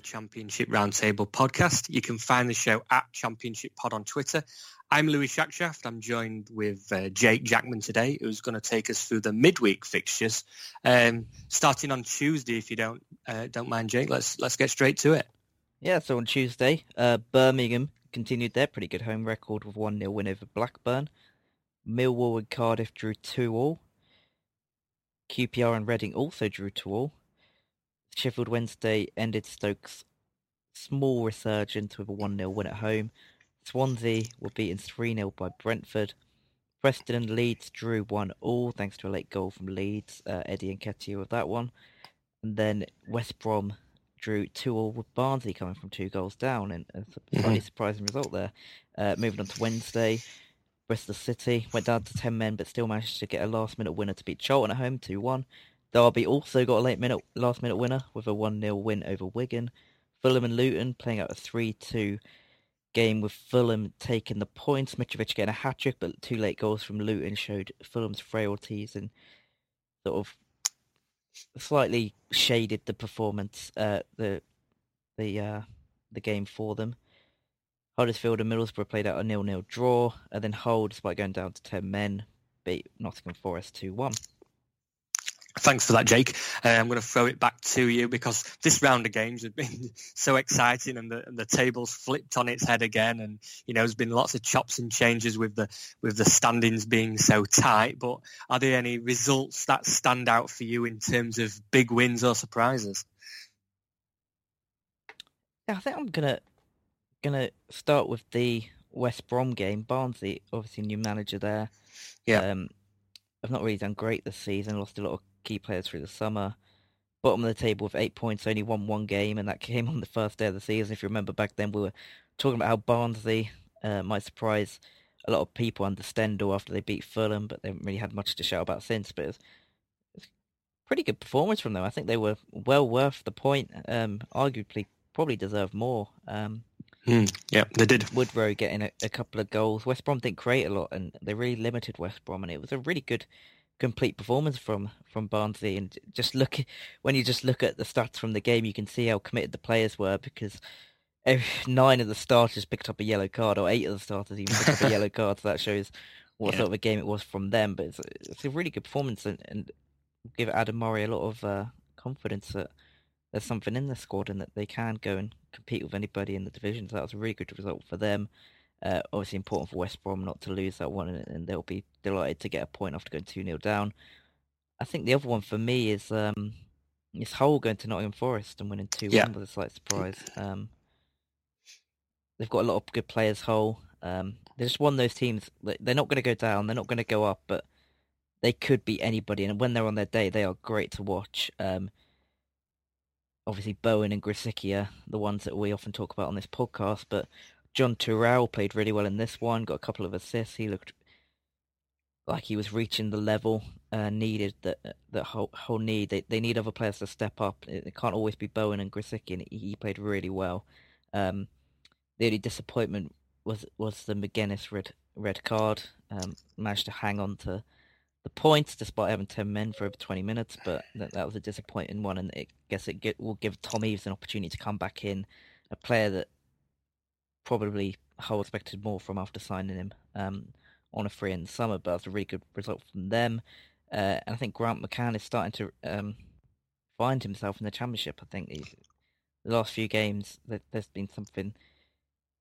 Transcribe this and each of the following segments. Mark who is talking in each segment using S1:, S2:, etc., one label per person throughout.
S1: The Championship Roundtable podcast. You can find the show at Championship Pod on Twitter. I'm Louis Shackshaft. I'm joined with uh, Jake Jackman today, who's going to take us through the midweek fixtures, um, starting on Tuesday. If you don't uh, don't mind, Jake, let's let's get straight to it.
S2: Yeah, so on Tuesday, uh, Birmingham continued their pretty good home record with 1-0 win over Blackburn. Millwall and Cardiff drew 2-all. QPR and Reading also drew 2-all. Sheffield Wednesday ended Stoke's small resurgence with a 1-0 win at home. Swansea were beaten 3-0 by Brentford. Preston and Leeds drew 1-all thanks to a late goal from Leeds. Uh, Eddie Nketiah with that one. And then West Brom drew 2-all with Barnsley coming from two goals down, and a su- slightly surprising result there. Uh, moving on to Wednesday, Bristol City went down to 10 men, but still managed to get a last-minute winner to beat Charlton at home 2-1. Derby also got a late-minute, last-minute winner with a 1-0 win over Wigan. Fulham and Luton playing out a 3-2 game with Fulham taking the points. Mitrovic getting a hat-trick, but two late goals from Luton showed Fulham's frailties and sort of slightly shaded the performance, uh, the the uh, the game for them. Huddersfield and Middlesbrough played out a nil-nil draw, and then Hull, despite going down to ten men, beat Nottingham Forest two-one.
S1: Thanks for that, Jake. Uh, I'm going to throw it back to you because this round of games has been so exciting, and the and the table's flipped on its head again, and you know there's been lots of chops and changes with the with the standings being so tight. But are there any results that stand out for you in terms of big wins or surprises?
S2: Yeah, I think I'm gonna gonna start with the West Brom game. Barnsley, obviously new manager there.
S1: Yeah.
S2: Um, I've not really done great this season. Lost a lot of key players through the summer. Bottom of the table with eight points, only won one game, and that came on the first day of the season. If you remember back then, we were talking about how Barnsley uh, might surprise a lot of people under Stendel after they beat Fulham, but they haven't really had much to shout about since. But it's, it's pretty good performance from them. I think they were well worth the point. Um, arguably, probably deserve more. Um,
S1: Hmm, yeah, they did.
S2: Woodrow getting a, a couple of goals. West Brom didn't create a lot, and they really limited West Brom, and it was a really good, complete performance from from Barnsley. And just look when you just look at the stats from the game, you can see how committed the players were because nine of the starters picked up a yellow card, or eight of the starters even picked up a yellow card. So that shows what
S1: Yeah.
S2: sort of a game it was from them. But it's a, it's a really good performance, and, and give Adam Murray a lot of uh, confidence that there's something in the squad and that they can go and compete with anybody in the division. So that was a really good result for them. Uh, obviously important for West Brom not to lose that one, and, and they'll be delighted to get a point after going two 0 down. I think the other one for me is um, is Hull going to Nottingham Forest and winning two one with a slight surprise. Um, they've got a lot of good players. Hull, um, they're just one of those teams. They're not going to go down. They're not going to go up, but they could beat anybody. And when they're on their day, they are great to watch. Um, obviously Bowen and Grosicki are the ones that we often talk about on this podcast, but Jon Toral played really well in this one, got a couple of assists. He looked like he was reaching the level uh, needed that that whole, whole need. They they need other players to step up. It, it can't always be Bowen and Grosicki, and he, played really well. Um, the only disappointment was was the Magennis red red card. Um, managed to hang on to the points despite having 10 men for over 20 minutes, but that, that was a disappointing one. And I guess it get, will give Tom Eaves an opportunity to come back in, a player that probably Hull expected more from after signing him um, on a free in the summer, but that's a really good result from them. Uh, and I think Grant McCann is starting to um, find himself in the championship. I think he's, the last few games there, there's been something,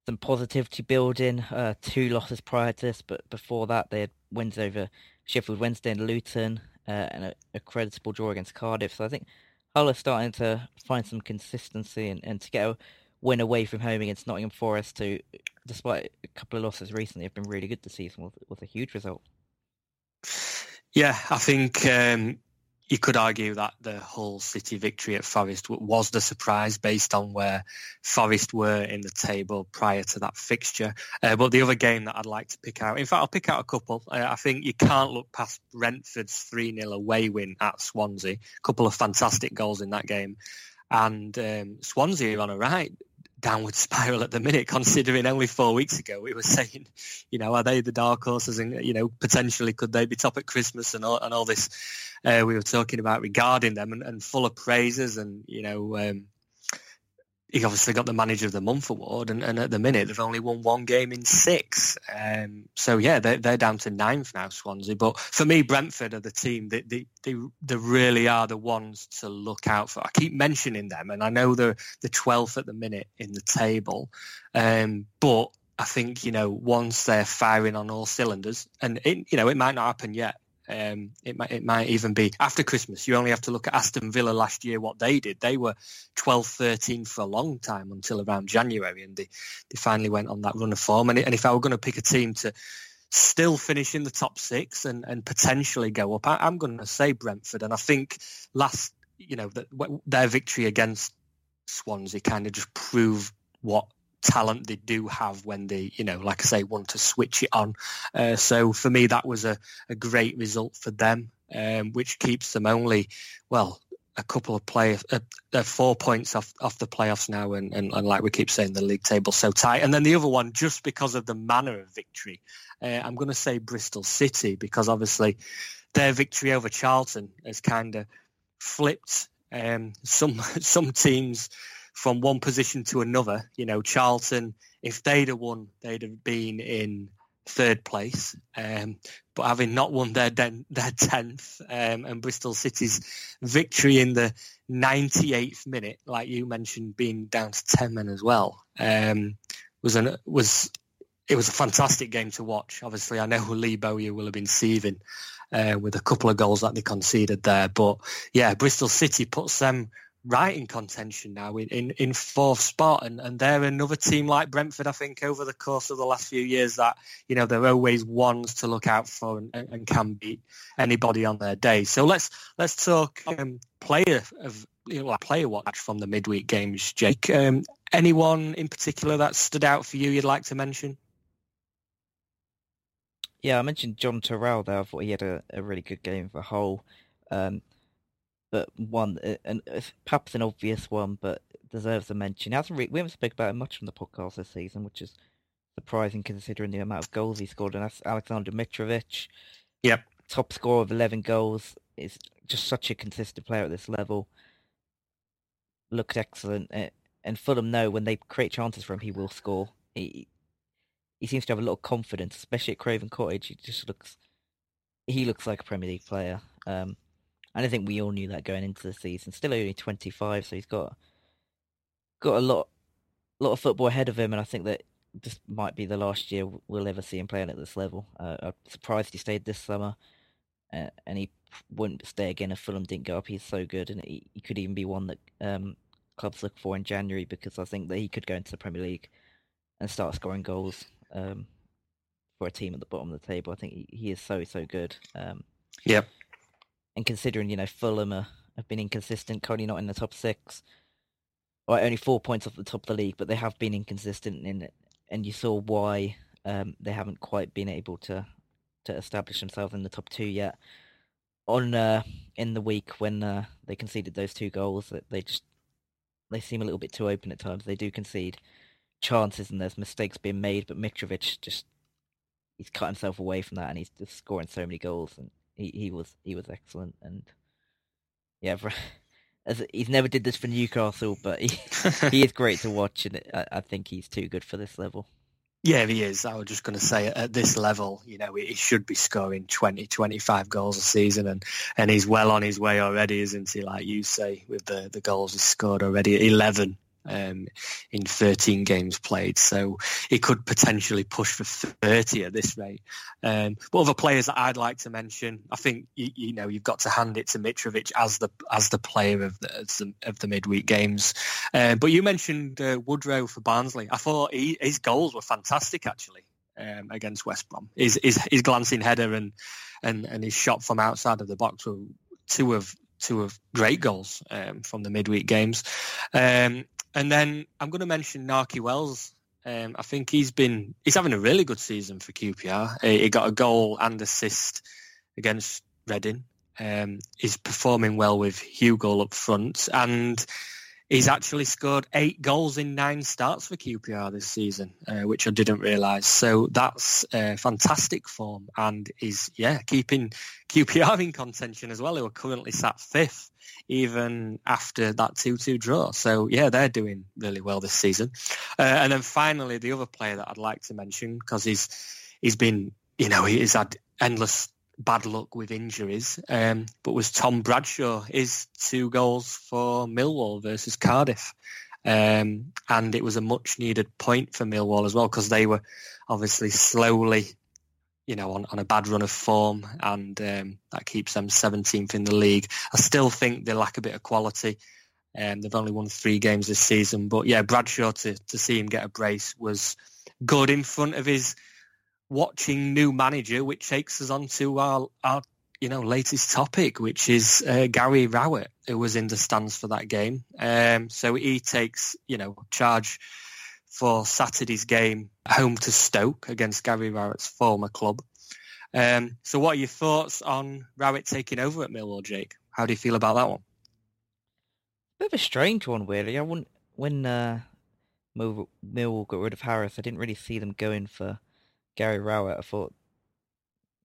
S2: some positivity building. Uh, two losses prior to this, but before that they had wins over Sheffield Wednesday and Luton, uh, and a, a creditable draw against Cardiff. So I think Hull are starting to find some consistency and, and to get a win away from home against Nottingham Forest, who, despite a couple of losses recently, have been really good this season, was, was a huge result.
S1: Yeah, I think um, you could argue that the Hull City victory at Forest was the surprise based on where Forest were in the table prior to that fixture. Uh, but the other game that I'd like to pick out, in fact, I'll pick out a couple. Uh, I think you can't look past Brentford's 3-0 away win at Swansea. A couple of fantastic goals in that game. And um, Swansea are on a right downward spiral at the minute, considering only four weeks ago we were saying, you know, are they the dark horses? And, you know, potentially could they be top at Christmas and all, and all this uh, we were talking about regarding them and, and full of praises and, you know, um, he obviously got the manager of the month award and, and at the minute they've only won one game in six. Um, so yeah, they're, they're down to ninth now, Swansea. But for me, Brentford are the team that they, they, they really are the ones to look out for. I keep mentioning them and I know they're the 12th at the minute in the table. Um, but I think, you know, once they're firing on all cylinders and it, you know, it might not happen yet, um, it might it might even be after Christmas. You only have to look at Aston Villa last year, what they did. They were 12, 13 for a long time until around January, and they, they finally went on that run of form. And, and if I were going to pick a team to still finish in the top six and, and potentially go up, I, I'm going to say Brentford. And I think last, you know, that their victory against Swansea kind of just proved what talent they do have when they, you know, like I say, want to switch it on. Uh, so for me, that was a, a great result for them, um, which keeps them only, well, a couple of play, uh, uh, four points off, off the playoffs now. And, and, and like we keep saying, the league table so tight. And then the other one, just because of the manner of victory, uh, I'm going to say Bristol City, because obviously their victory over Charlton has kind of flipped um, some some teams from one position to another. You know, Charlton, if they'd have won, they'd have been in third place. Um, but having not won their den- their tenth, um, and Bristol City's victory in the 98th minute, like you mentioned, being down to ten men as well, um, was an was it was a fantastic game to watch. Obviously, I know Lee Bowyer will have been seething uh, with a couple of goals that they conceded there, but yeah, Bristol City puts them right in contention now in, in, in fourth spot and, and they're another team like Brentford I think over the course of the last few years that you know they're always ones to look out for and, and can beat anybody on their day so let's let's talk um, player of you know, player watch from the midweek games Jake um, anyone in particular that stood out for you you'd like to mention
S2: Yeah, I mentioned Jon Toral there. I thought he had a, a really good game for Hull. Um, but one, uh, and it's perhaps an obvious one, but deserves a mention. He hasn't re- we haven't spoken about him much on the podcast this season, which is surprising considering the amount of goals he scored. And that's Alexander Mitrovic.
S1: Yep.
S2: Top scorer of 11 goals. Is just such a consistent player at this level. Looked excellent. uh, And Fulham know when they create chances for him, he will score. He, he seems to have a lot of confidence, especially at Craven Cottage. He just looks, he looks like a Premier League player. Um, and I think we all knew that going into the season. Still only 25, so he's got got a lot, lot of football ahead of him, and I think that this might be the last year we'll ever see him playing at this level. Uh, I'm surprised he stayed this summer, uh, and he wouldn't stay again if Fulham didn't go up. He's so good, and he, he could even be one that um, clubs look for in January because I think that he could go into the Premier League and start scoring goals um, for a team at the bottom of the table. I think he, he is so so good. Um,
S1: Yep.
S2: And considering you know Fulham are, have been inconsistent, currently not in the top six, or only four points off the top of the league, but they have been inconsistent in it, and you saw why um, they haven't quite been able to to establish themselves in the top two yet. On uh, in the week when uh, they conceded those two goals, they just they seem a little bit too open at times. They do concede chances, and there's mistakes being made, but Mitrovic just he's cut himself away from that, and he's just scoring so many goals, and he, he was he was excellent, and yeah, for, as he's never did this for Newcastle, but he he is great to watch, and I, I think he's too good for this level.
S1: Yeah, he is. I was just going to say at this level, you know, he should be scoring 20, 25 goals a season and, and he's well on his way already, isn't he? Like you say, with the, the goals he's scored already, 11 um, in 13 games played. So he could potentially push for 30 at this rate. Um, but other players that I'd like to mention, I think you, you know you've got to hand it to Mitrovic as the as the player of the the, of the midweek games. Um, but you mentioned uh, Woodrow for Barnsley. I thought he, his goals were fantastic actually. Um, against West Brom, his, his his glancing header and and and his shot from outside of the box were two of two of great goals um, from the midweek games. Um, and then I'm going to mention Nahki Wells. Um, I think he's been he's having a really good season for QPR. He, he got a goal and assist against Reading. Um, he's performing well with Hugill up front, and he's actually scored eight goals in nine starts for QPR this season, uh, which I didn't realise. So that's uh, fantastic form, and is yeah keeping QPR in contention as well. Who are currently sat fifth, even after that two-two draw. So yeah, they're doing really well this season. Uh, and then finally, the other player that I'd like to mention because he's he's been you know he's had endless bad luck with injuries, um, but was Tom Bradshaw. His two goals for Millwall versus Cardiff. Um, and it was a much needed point for Millwall as well because they were obviously slowly, you know, on, on a bad run of form and um, that keeps them 17th in the league. I still think they lack a bit of quality. Um, they've only won three games this season, but yeah, Bradshaw to, to see him get a brace was good in front of his watching new manager, which takes us on to our, our you know, latest topic, which is uh, Gary Rowett, who was in the stands for that game. Um, so he takes, you know, charge for Saturday's game home to Stoke against Gary Rowett's former club. Um, so what are your thoughts on Rowett taking over at Millwall, Jake? How do you feel about that one?
S2: Bit of a strange one, really. I wouldn't when uh, Mill- Millwall got rid of Harris. I didn't really see them going for Gary Rowett. I thought,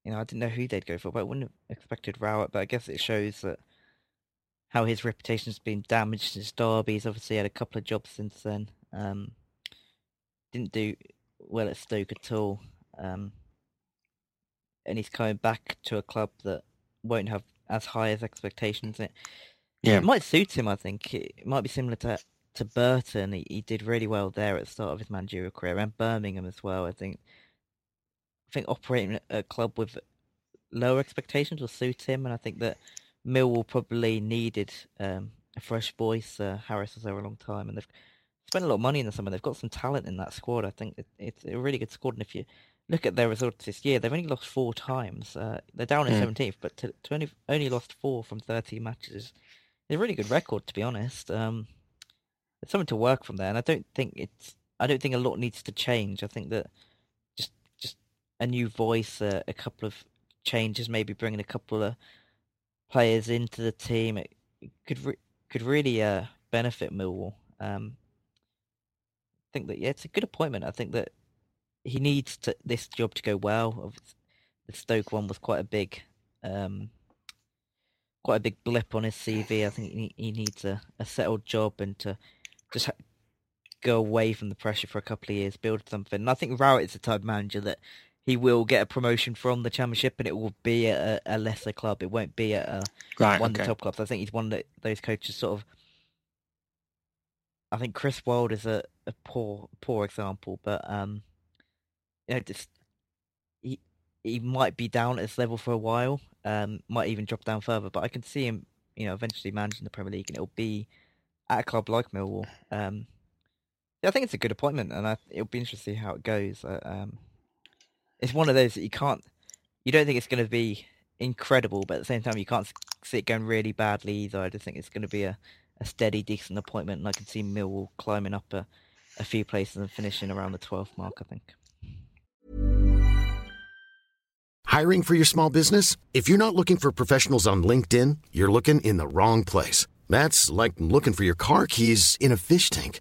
S2: you know, I didn't know who they'd go for, but I wouldn't have expected Rowett. But I guess it shows that how his reputation's been damaged since Derby. He's obviously had a couple of jobs since then. Um, didn't do well at Stoke at all. Um, and he's coming back to a club that won't have as high as expectations. It,
S1: Yeah.
S2: it might suit him, I think. It might be similar to to Burton. He, he did really well there at the start of his managerial career, and Birmingham as well. I think. I think operating at a club with lower expectations will suit him, and I think that Millwall probably needed um, a fresh voice. Uh, Harris was there a long time, and they've spent a lot of money in the summer. They've got some talent in that squad. I think it, it's a really good squad, and if you look at their results this year, they've only lost four times. Uh, they're down in
S1: Mm.
S2: seventeenth, but to, to only only lost four from thirty matches. It's a really good record, to be honest. Um, it's something to work from there, and I don't think it's. I don't think a lot needs to change. I think that a new voice, uh, a couple of changes, maybe bringing a couple of players into the team, it, could re- could really uh, benefit Millwall. Um, I think that yeah, it's a good appointment. I think that he needs to this job to go well. The Stoke one was quite a big, um, quite a big blip on his CV. I think he, he needs a, a settled job and to just ha- go away from the pressure for a couple of years, build something. And I think Rowett is the type of manager that he will get a promotion from the Championship, and it will be at a, a lesser club. It won't be at a
S1: Right.
S2: one of the top clubs. I think he's one of the, those coaches sort of. I think Chris Wilder is a, a poor poor example, but um, you know, just he he might be down at this level for a while. Um, might even drop down further, but I can see him, you know, eventually managing the Premier League, and it'll be at a club like Millwall. Um, yeah, I think it's a good appointment, and I, it'll be interesting to see how it goes. Uh, um, it's one of those that you can't, you don't think it's going to be incredible, but at the same time, you can't see it going really badly either. I just think it's going to be a, a steady, decent appointment, and I can see Millwall climbing up a, a few places and finishing around the 12th mark, I think.
S3: Hiring for your small business? If you're not looking for professionals on LinkedIn, you're looking in the wrong place. That's like looking for your car keys in a fish tank.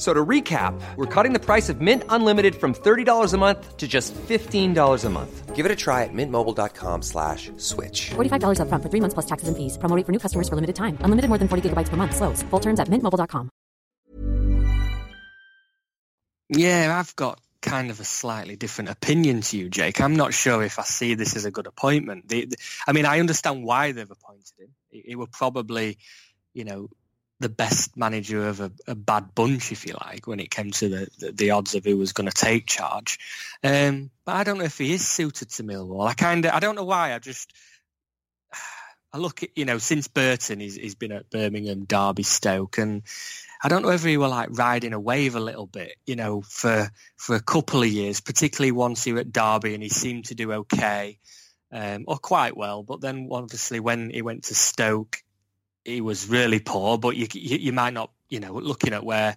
S4: F- So to recap, we're cutting the price of Mint Unlimited from $30 a month to just $15 a month. Give it a try at mintmobile.com slash switch.
S5: $45 upfront for three months plus taxes and fees. Promo rate for new customers for limited time. Unlimited more than 40 gigabytes per month. Slows. Full terms at mintmobile.com.
S1: Yeah, I've got kind of a slightly different opinion to you, Jake. I'm not sure if I see this as a good appointment. The, the- I mean, I understand why they've appointed him. He, he were probably, you know, the best manager of a, a bad bunch, if you like, when it came to the, the, the odds of who was going to take charge. Um, but I don't know if he is suited to Millwall. I kind of, I don't know why. I just, I look at, you know, since Burton, he's, he's been at Birmingham, Derby, Stoke, and I don't know whether he were like riding a wave a little bit, you know, for for a couple of years, particularly once he were at Derby and he seemed to do okay, um, or quite well. But then obviously when he went to Stoke, he was really poor. But you you, you might not, you know, looking at where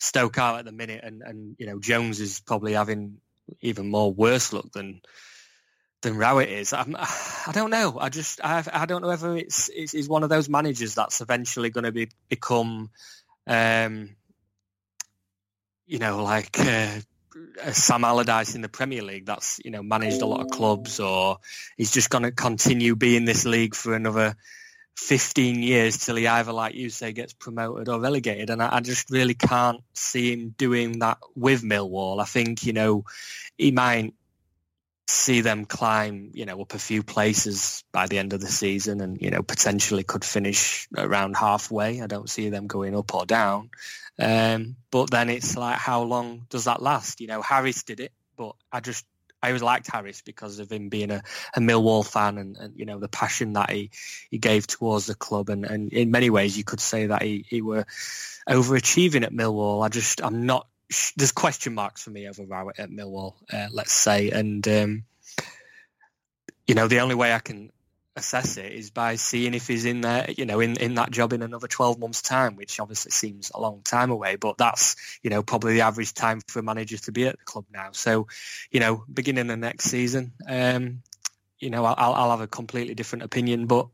S1: Stoke are at the minute, and and you know Jones is probably having even more worse luck than than Rowett is. I'm, I don't know. I just I I don't know whether it's it's, it's one of those managers that's eventually going to be become, um, you know, like. Uh, Sam Allardyce in the Premier League that's you know managed a lot of clubs or he's just going to continue being this league for another 15 years till he either like you say gets promoted or relegated and I, I just really can't see him doing that with Millwall I think you know he might see them climb, you know, up a few places by the end of the season and, you know, potentially could finish around halfway. I don't see them going up or down. Um, but then it's like, how long does that last? You know, Harris did it, but I just, I always liked Harris because of him being a, a Millwall fan and, and, you know, the passion that he, he gave towards the club. And, and in many ways, you could say that he, he were overachieving at Millwall. I just, I'm not there's question marks for me over Rowett at Millwall, uh, let's say, and um, you know the only way I can assess it is by seeing if he's in there, you know, in, in that job in another 12 months' time, which obviously seems a long time away, but that's, you know, probably the average time for managers to be at the club now. So, you know, beginning of next season, um, you know, I'll, I'll have a completely different opinion, but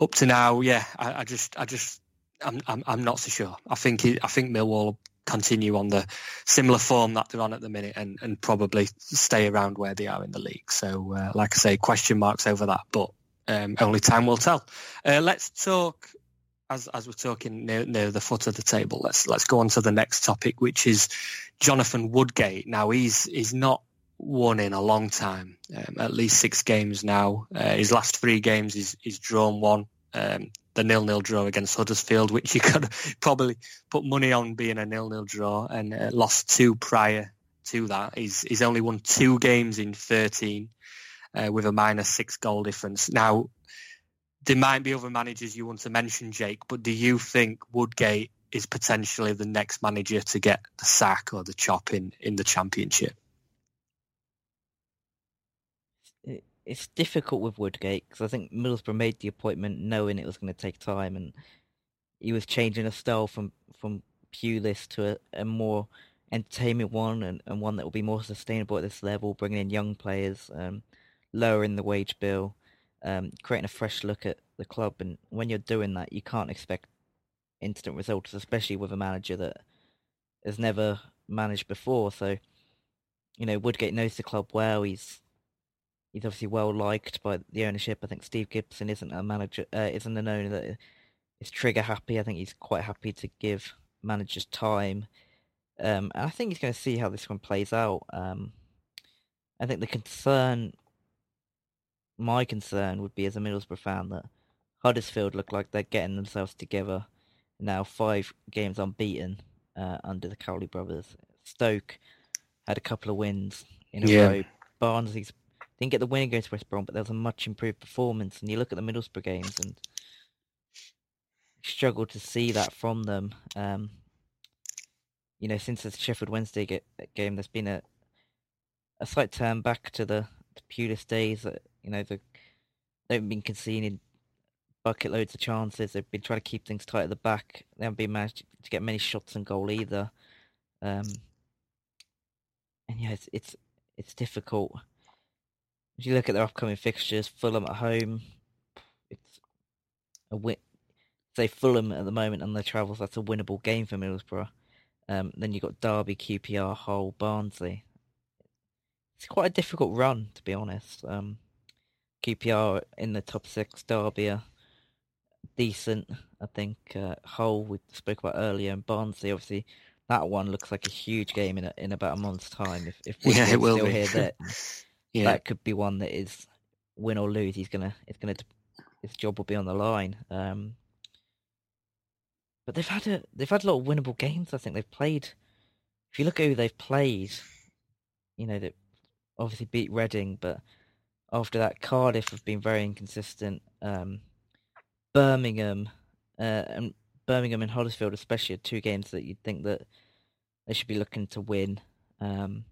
S1: up to now, yeah, I, I just, I just, I'm, I'm, I'm not so sure. I think, he, I think Millwall continue on the similar form that they're on at the minute and, and probably stay around where they are in the league. So, uh, like I say, question marks over that, but um, only time will tell. Uh, let's talk as as we're talking near, near the foot of the table. Let's let's go on to the next topic, which is Jonathan Woodgate. Now he's he's not won in a long time, um, at least six games now. Uh, his last three games, he's he's drawn one. Um, the nil-nil draw against Huddersfield, which you could probably put money on being a nil-nil draw, and uh, lost two prior to that. He's he's only won two games in 13 uh, with a minus six goal difference. Now, there might be other managers you want to mention, Jake, but do you think Woodgate is potentially the next manager to get the sack or the chop in, in the championship?
S2: It's difficult with Woodgate because I think Middlesbrough made the appointment knowing it was going to take time, and he was changing a style from from Pulis to a, a more entertainment one and, and one that will be more sustainable at this level, bringing in young players, um, lowering the wage bill, um, creating a fresh look at the club. And when you're doing that, you can't expect instant results, especially with a manager that has never managed before. So, you know, Woodgate knows the club well. He's he's obviously well liked by the ownership. I think Steve Gibson isn't a manager, uh, isn't an owner that is trigger happy. I think he's quite happy to give managers time. Um, and I think he's going to see how this one plays out. Um, I think the concern, my concern, would be as a Middlesbrough fan that Huddersfield look like they're getting themselves together now. Five games unbeaten uh, under the Cowley brothers. Stoke had a couple of wins in a
S1: Yeah.
S2: row. Barnsley's didn't get the win against West Brom, but there was a much improved performance. And you look at the Middlesbrough games and struggle to see that from them. Um, you know, since the Sheffield Wednesday ga- game, there's been a a slight turn back to the Pulis days. That you know, the they've been conceding bucket loads of chances. They've been trying to keep things tight at the back. They haven't been managed to get many shots on goal either. Um, and yeah, it's it's it's difficult. If you look at their upcoming fixtures, Fulham at home, it's a win. Say Fulham at the moment on their travels, that's a winnable game for Middlesbrough. Um, then you've got Derby, QPR, Hull, Barnsley. It's quite a difficult run, to be honest. Um, QPR in the top six, Derby are decent. I think uh, Hull we spoke about earlier, and Barnsley obviously that one looks like a huge game in a, in about a month's time. If if
S1: Yeah, it will
S2: still
S1: be.
S2: here, that
S1: Yeah,
S2: that could be one that is win or lose. He's gonna it's gonna his job will be on the line. Um, but they've had a they've had a lot of winnable games. I think they've played. If you look at who they've played, you know they obviously beat Reading, but after that Cardiff have been very inconsistent. Um, Birmingham uh, and Birmingham and Huddersfield especially are two games that you'd think that they should be looking to win. Um,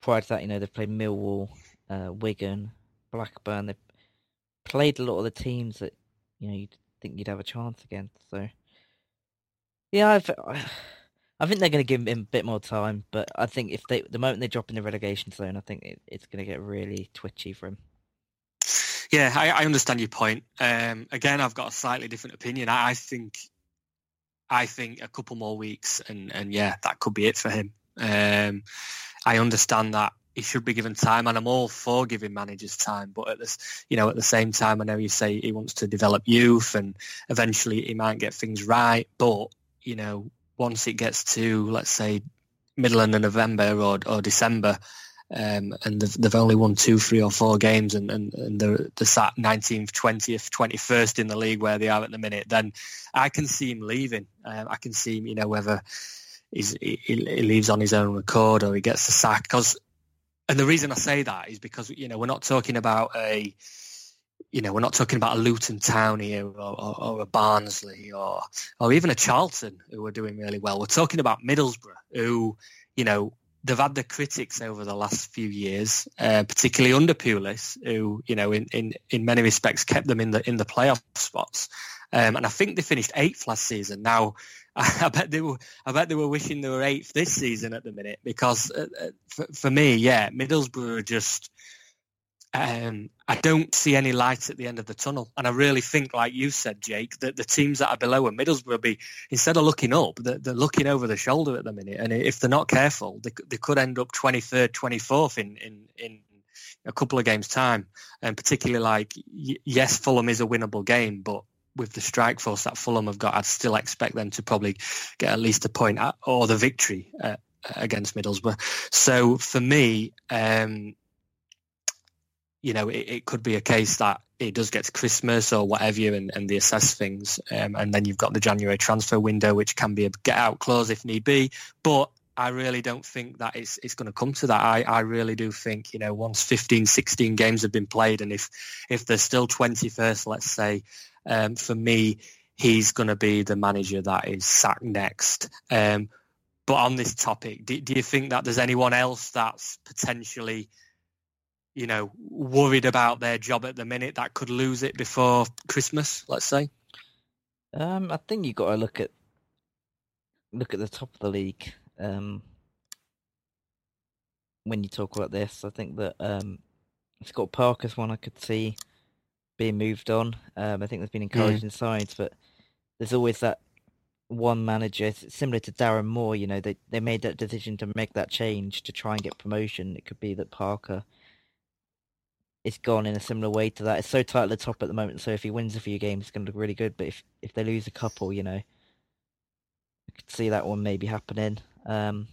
S2: prior to that, you know, they've played Millwall, uh, Wigan, Blackburn. They've played a lot of the teams that you know you'd think you'd have a chance against. So, yeah, I've, I think they're going to give him a bit more time. But I think if they the moment they drop in the relegation zone, I think it, it's going to get really twitchy for him.
S1: yeah, I, I understand your point. Um, again, I've got a slightly different opinion. I, I think, I think a couple more weeks, and and yeah, that could be it for him. Um, I understand that he should be given time, and I'm all for giving managers time. But at this, you know, at the same time, I know you say he wants to develop youth, and eventually he might get things right. But you know, once it gets to let's say middle of November or or December, um, and they've, they've only won two, three, or four games, and, and, and they're, they're sat 19th, 20th, 21st in the league where they are at the minute, then I can see him leaving. Um, I can see him, you know, whether he, he leaves on his own record or he gets the sack. Because, and the reason I say that is because, you know, we're not talking about a, you know, we're not talking about a Luton Town here or, or, or a Barnsley or, or even a Charlton who are doing really well. We're talking about Middlesbrough who, you know, they've had the critics over the last few years, uh, particularly under Pulis, who you know in, in, in many respects kept them in the in the playoff spots. Um, and I think they finished eighth last season. Now, I, bet they were I bet they were wishing they were eighth this season at the minute because uh, uh, for, for me, yeah, Middlesbrough are just. Um, I don't see any light at the end of the tunnel, and I really think, like you said, Jake, that the teams that are below and Middlesbrough be instead of looking up, they're, they're looking over the shoulder at the minute, and if they're not careful, they, could- they could end up twenty third, twenty fourth in, in in a couple of games' time, and particularly like yes, Fulham is a winnable game, but with the strike force that Fulham have got, I'd still expect them to probably get at least a point at, or the victory uh, against Middlesbrough. So for me, um, you know, it, it could be a case that it does get to Christmas or whatever and, and they assess things. Um, and then you've got the January transfer window, which can be a get out clause if need be. But I really don't think that it's, it's going to come to that. I, I really do think, you know, once 15, 16 games have been played and if, if there's still 21st, let's say, um, for me, he's going to be the manager that is sacked next. Um, but on this topic, do, do you think that there's anyone else that's potentially you know, worried about their job at the minute that could lose it before Christmas, let's say?
S2: Um, I think you've got to look at look at the top of the league. Um, when you talk about this, I think that um, Scott Parker's one I could see being moved on. Um, I think there's been encouraging signs, but there's always that one manager it's similar to Darren Moore. You know, they they made that decision to make that change to try and get promotion. It could be that Parker is gone in a similar way to that. It's so tight at the top at the moment, so if he wins a few games, it's going to look really good. But if if they lose a couple, you know, I could see that one maybe happening. Um,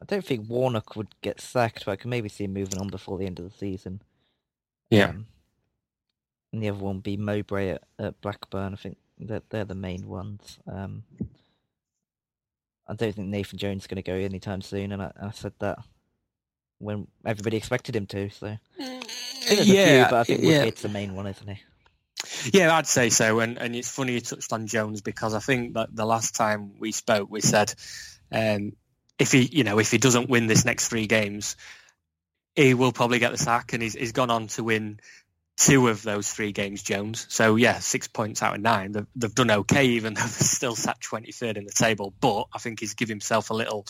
S2: I don't think Warnock would get sacked, but I can maybe see him moving on before the end of the season.
S1: Yeah.
S2: Um, and the other one would be Mowbray at, at Blackburn. I think that they're the main ones. Um, I don't think Nathan Jones is going to go anytime soon, and I, I said that when everybody expected him to. So I think there's a few, but I think
S1: yeah.
S2: Woodgate's the main one, isn't he?
S1: Yeah, I'd say so. And and it's funny you touched on Jones because I think that the last time we spoke, we said um, if he, you know, if he doesn't win this next three games, he will probably get the sack, and he's he's gone on to win two of those three games, Jones. So yeah, six points out of nine. They've, they've done okay, even though they're still sat 23rd in the table. But I think he's given himself a little,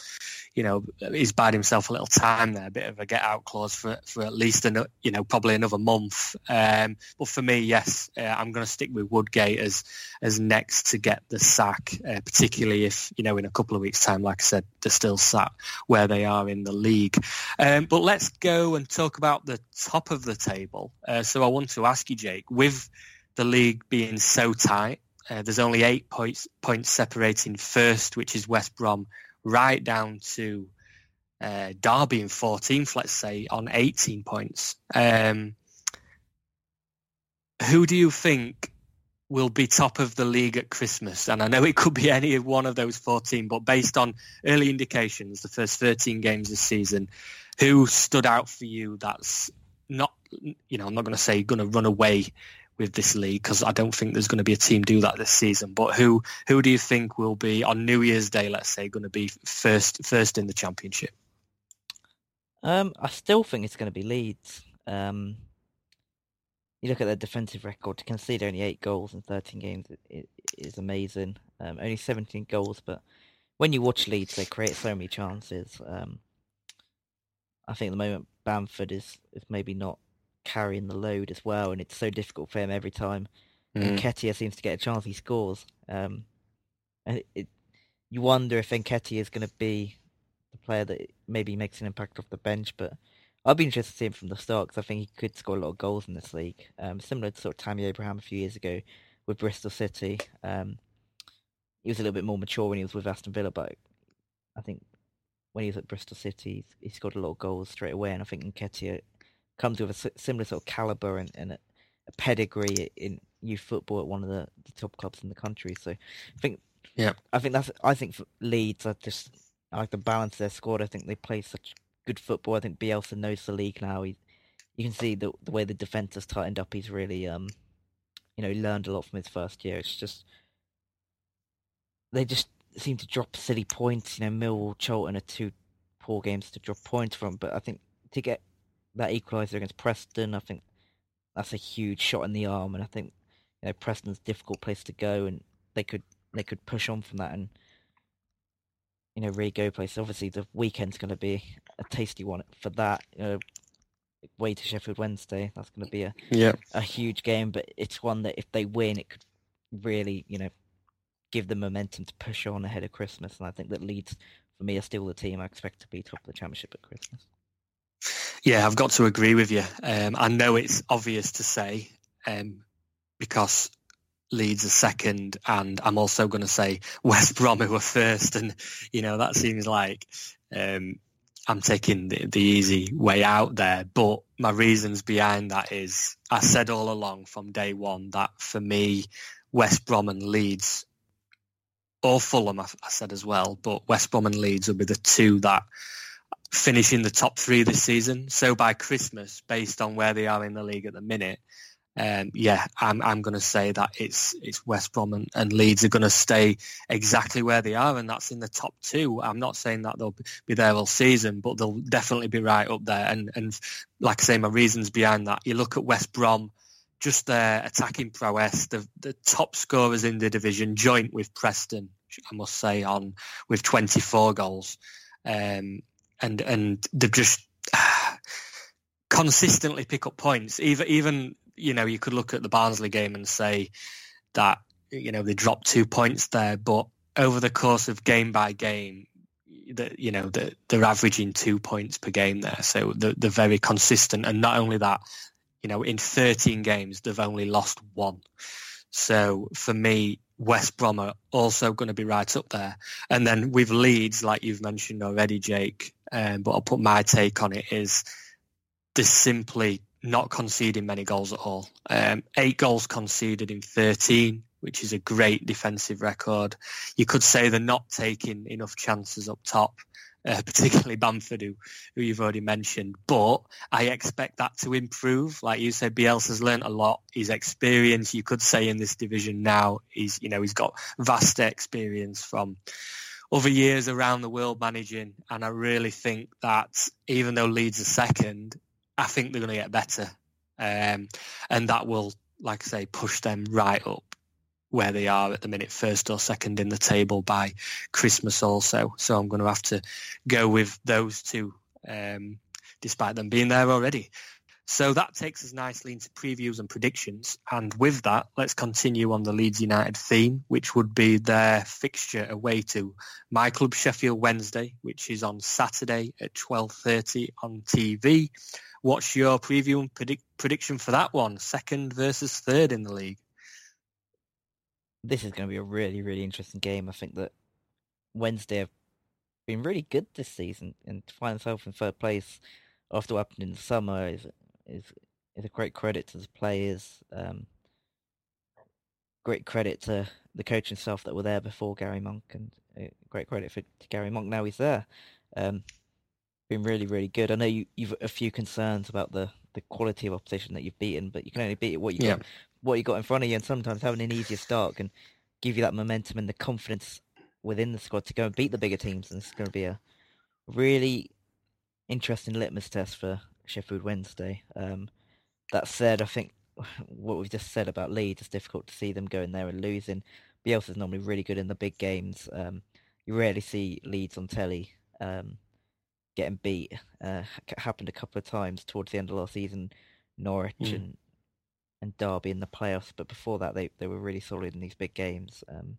S1: you know, he's buying himself a little time there, a bit of a get out clause for for at least another, you know, probably another month. Um, but for me, yes, uh, I'm going to stick with Woodgate as as next to get the sack, uh, particularly if you know in a couple of weeks' time, like I said, they're still sat where they are in the league. Um, but let's go and talk about the top of the table. Uh, so I want to ask you, Jake, with the league being so tight, uh, there's only eight points points separating first, which is West Brom, right down to uh, Derby in 14th, let's say, on 18 points. Um, who do you think will be top of the league at Christmas? And I know it could be any one of those 14, but based on early indications, the first 13 games this season, who stood out for you that's not, you know, I'm not going to say going to run away with this league because I don't think there's going to be a team do that this season. But who who do you think will be on New Year's Day, let's say, going to be first first in the championship?
S2: Um, I still think it's going to be Leeds. Um, you look at their defensive record to concede only eight goals in 13 games it, it is amazing. Um, only 17 goals, but when you watch Leeds, they create so many chances. Um, I think at the moment Bamford is, is maybe not carrying the load as well, and it's so difficult for him every time.
S1: Mm.
S2: Nketiah seems to get a chance, he scores. Um, and it, it, you wonder if Nketiah is going to be the player that maybe makes an impact off the bench, but I'd be interested to see him from the start because I think he could score a lot of goals in this league. Um, similar to sort of Tammy Abraham a few years ago with Bristol City. Um, he was a little bit more mature when he was with Aston Villa, but I think when he was at Bristol City, he scored a lot of goals straight away. And I think Nketiah comes with a similar sort of caliber and, and a, a pedigree in youth football at one of the, the top clubs in the country. So I think,
S1: Yeah.
S2: I think that's. I think for Leeds, I just I like the balance of their squad. I think they play such good football. I think Bielsa knows the league now. He, you can see the the way the defense has tightened up. He's really, um, you know, learned a lot from his first year. It's just they just seem to drop silly points. You know, Millwall, Charlton are two poor games to drop points from. But I think to get that equaliser against Preston, I think that's a huge shot in the arm. And I think you know Preston's a difficult place to go, and they could they could push on from that and you know really go place. Obviously, the weekend's going to be a tasty one for that. You know, way to Sheffield Wednesday. That's going to be a
S1: Yeah.
S2: a huge game, but it's one that if they win, it could really, you know, give them momentum to push on ahead of Christmas. And I think that Leeds, for me, are still the team I expect to be top of the championship at Christmas.
S1: Yeah, I've got to agree with you. Um, I know it's obvious to say um, because Leeds are second, and I'm also going to say West Brom who are first, and you know that seems like um, I'm taking the, the easy way out there. But my reasons behind that is I said all along from day one that for me, West Brom and Leeds, or Fulham, I, I said as well, but West Brom and Leeds will be the two that finish in the top three this season. So by Christmas, based on where they are in the league at the minute, um, yeah, I'm I'm going to say that it's it's West Brom and, and Leeds are going to stay exactly where they are, and that's in the top two. I'm not saying that they'll be there all season, but they'll definitely be right up there. And and like I say, my reasons behind that. You look at West Brom, just their attacking prowess, the the top scorers in the division, joint with Preston, I must say, on with 24 goals, um, and and they've just consistently pick up points. Even even you know you could look at the Barnsley game and say that you know they dropped two points there, but over the course of game by game, that you know that they're averaging two points per game there, so they're, they're very consistent. And not only that, you know, in 13 games they've only lost one. So for me, West Brom are also going to be right up there. And then with Leeds, like you've mentioned already, Jake, um, but I'll put my take on it is they're simply not conceding many goals at all. Um, eight goals conceded in 13, which is a great defensive record. You could say they're not taking enough chances up top, uh, particularly Bamford, who, who you've already mentioned. But I expect that to improve. Like you said, Bielsa's learnt a lot. He's experienced, you could say, in this division now. He's, you know, he's got vast experience from other years around the world managing. And I really think that even though Leeds are second, I think they're going to get better. um, and that will, like I say, push them right up where they are at the minute, first or second in the table by Christmas also. So I'm going to have to go with those two, um, despite them being there already. So that takes us nicely into previews and predictions. And with that, let's continue on the Leeds United theme, which would be their fixture away to my club Sheffield Wednesday, which is on Saturday at 12.30 on TV. What's your preview and predict- prediction for that one? Second versus third in the league.
S2: This is going to be a really, really interesting game. I think that Wednesday have been really good this season, and to find themselves in third place after what happened in the summer is is is a great credit to the players. Um, great credit to the coaching staff that were there before Gary Monk, and uh, great credit for to Gary Monk now he's there. Um, been really, really good. I know you, you've a few concerns about the, the quality of opposition that you've beaten, but you can only beat what you
S1: Yeah.
S2: got, what you got in front of you, and sometimes having an easier start can give you that momentum and the confidence within the squad to go and beat the bigger teams. And it's going to be a really interesting litmus test for Sheffield Wednesday. Um, that said, I think what we've just said about Leeds, it's difficult to see them going there and losing. Bielsa's normally really good in the big games. Um, you rarely see Leeds on telly um, getting beat. Uh, happened a couple of times towards the end of last season, Norwich
S1: Mm.
S2: and and Derby in the playoffs. But before that, they, they were really solid in these big games um,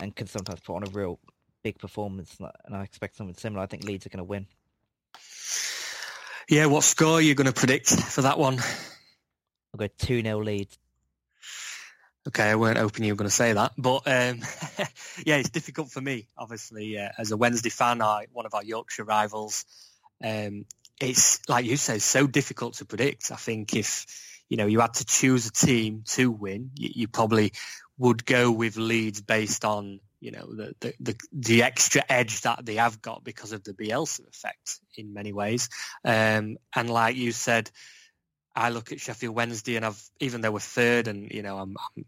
S2: and can sometimes put on a real big performance. And I expect something similar. I think Leeds are going to win.
S1: Yeah, what score are you going to predict for that one?
S2: I'll go 2 0 lead.
S1: Okay, I weren't hoping you were going to say that, but um, yeah, it's difficult for me. Obviously, uh, as a Wednesday fan, I, one of our Yorkshire rivals, um, it's like you say, so difficult to predict. I think if you know you had to choose a team to win, you, you probably would go with Leeds based on you know the, the the the extra edge that they have got because of the Bielsa effect in many ways. Um, and like you said, I look at Sheffield Wednesday and I've even though we're third and you know I'm, I'm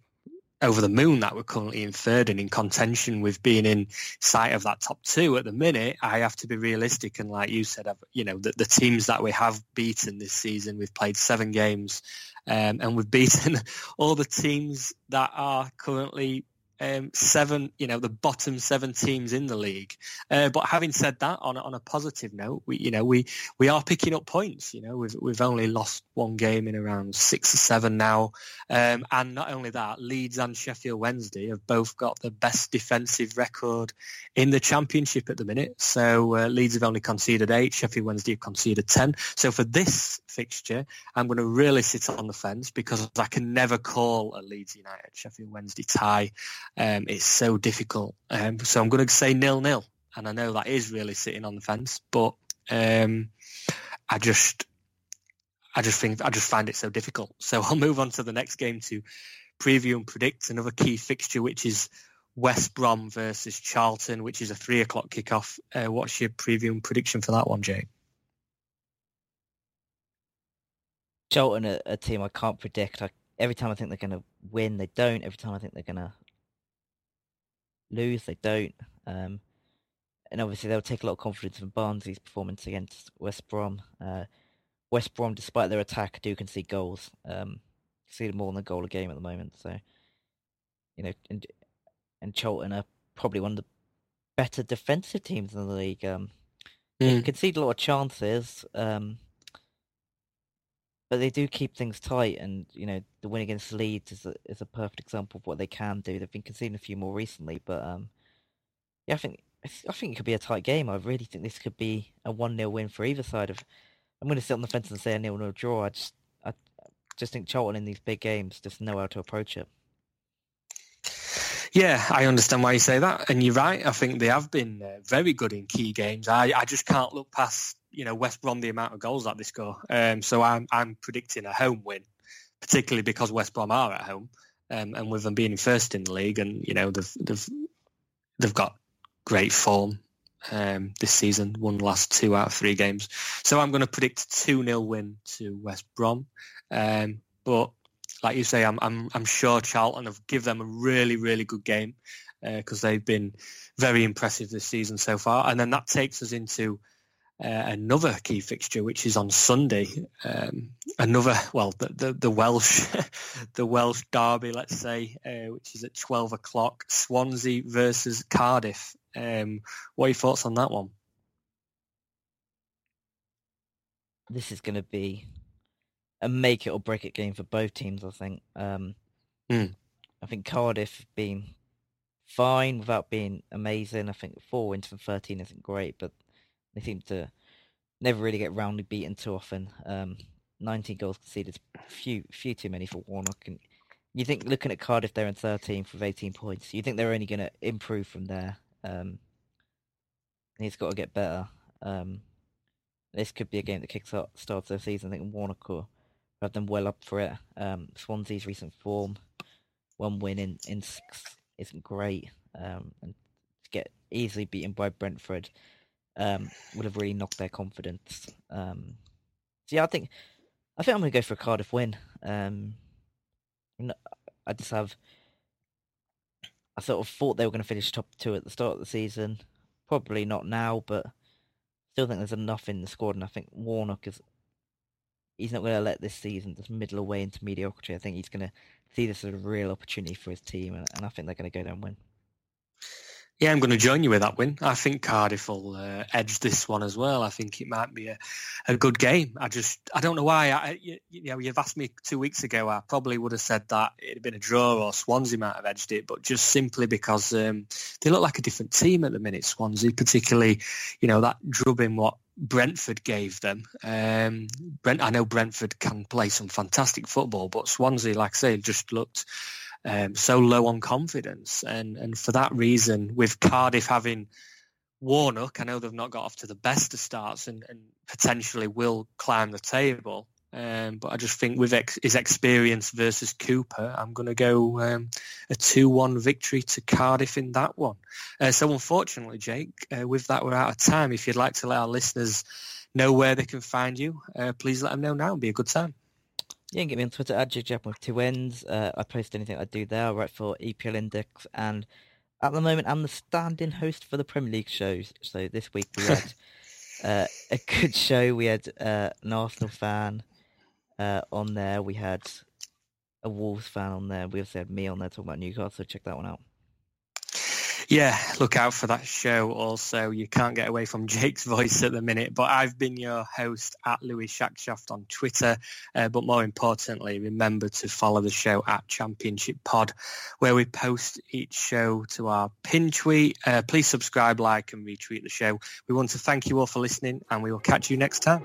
S1: over the moon that we're currently in third and in contention with being in sight of that top two at the minute, I have to be realistic and like you said, I've, you know the, the teams that we have beaten this season, we've played seven games um, and we've beaten all the teams that are currently um, seven, you know, the bottom seven teams in the league. Uh, but having said that, on on a positive note, we, you know, we we are picking up points. You know, we've we've only lost one game in around six or seven now, um, and not only that, Leeds and Sheffield Wednesday have both got the best defensive record in the championship at the minute. So uh, Leeds have only conceded eight, Sheffield Wednesday have conceded ten. So for this fixture, I'm going to really sit on the fence because I can never call a Leeds United Sheffield Wednesday tie. Um, it's so difficult. Um, so I'm going to say nil nil, and I know that is really sitting on the fence, but um, I just, I just think I just find it so difficult. So I'll move on to the next game to preview and predict another key fixture, which is West Brom versus Charlton, which is a three o'clock kickoff. Uh, what's your preview and prediction for that one, Jay?
S2: Charlton, a, a team I can't predict. I, every time I think they're going to win, they don't. Every time I think they're going to lose, they don't. Um, and obviously, they'll take a lot of confidence from Barnsley's performance against West Brom. Uh, West Brom, despite their attack, do concede goals. Um, concede more than a goal a game at the moment. So, you know, and and Charlton are probably one of the better defensive teams in the league. Um, they
S1: Mm.
S2: concede a lot of chances. Um, but they do keep things tight, and you know the win against Leeds is a, is a perfect example of what they can do. They've been conceding a few more recently, but um, yeah, I think I think it could be a tight game. I really think this could be a one 0 win for either side. Of I'm going to sit on the fence and say a nil nil draw. I just I just think Charlton in these big games just know how to approach it.
S1: Yeah, I understand why you say that, and you're right. I think they have been uh, very good in key games. I, I just can't look past you know West Brom the amount of goals that they score. Um, so I'm I'm predicting a home win, particularly because West Brom are at home, um, and with them being first in the league, and you know they've they've they've got great form um, this season. Won the last two out of three games. So I'm going to predict two 0 win to West Brom, um, but like you say, I'm I'm I'm sure Charlton have give them a really really good game because they've been very impressive this season so far. And then that takes us into uh, another key fixture, which is on Sunday. Um, another, well, the, the, the Welsh, the Welsh derby, let's say, uh, which is at 12 o'clock. Swansea versus Cardiff. Um, what are your thoughts on that one?
S2: This is going to be a make it or break it game for both teams. I think. Um,
S1: Mm.
S2: I think Cardiff been fine without being amazing. I think four wins from thirteen isn't great, but they seem to never really get roundly beaten too often. Um, Nineteen goals conceded, few few too many for Warnock. And you think looking at Cardiff, they're in thirteenth with eighteen points. You think they're only going to improve from there. Um, he's got to get better. Um, this could be a game that kicks out starts their season. I think Warnock will have them well up for it. Um, Swansea's recent form, one win in, in six isn't great. Um, and get easily beaten by Brentford um, would have really knocked their confidence. Um, so yeah, I think I think I'm going to go for a Cardiff win. Um, I just have. I sort of thought they were going to finish top two at the start of the season. Probably not now, but still think there's enough in the squad, and I think Warnock is. He's not going to let this season just middle away into mediocrity. I think he's going to see this as a real opportunity for his team, and, and I think they're going to go down and win.
S1: Yeah, I'm going to join you with that win. I think Cardiff will uh, edge this one as well. I think it might be a, a good game. I just, I don't know why. I, you, you know, you've asked me two weeks ago. I probably would have said that it'd have been a draw or Swansea might have edged it, but just simply because um, they look like a different team at the minute. Swansea, particularly, you know, that drubbing what Brentford gave them. Um, Brent, I know Brentford can play some fantastic football, but Swansea, like I say, just looked um, so low on confidence. And, and for that reason, with Cardiff having Warnock, I know they've not got off to the best of starts and, and potentially will climb the table. Um, but I just think with ex- his experience versus Cooper, I'm going to go um, a 2-1 victory to Cardiff in that one. Uh, so unfortunately, Jake, uh, with that, we're out of time. If you'd like to let our listeners know where they can find you, uh, please let them know now. It'll be a good time.
S2: You can get me on Twitter at JJapan with two N's. Uh, I post anything I do there. I write for EPL Index, and at the moment, I'm the stand-in host for the Premier League shows. So this week we had uh, a good show. We had uh, an Arsenal fan uh, on there. We had a Wolves fan on there. We also had me on there talking about Newcastle. So check that one out.
S1: Yeah, look out for that show also. You can't get away from Jake's voice at the minute, but I've been your host at Louis Shackshaft on Twitter. Uh, but more importantly, remember to follow the show at Championship Pod, where we post each show to our pin tweet. Uh, please subscribe, like and retweet the show. We want to thank you all for listening and we will catch you next time.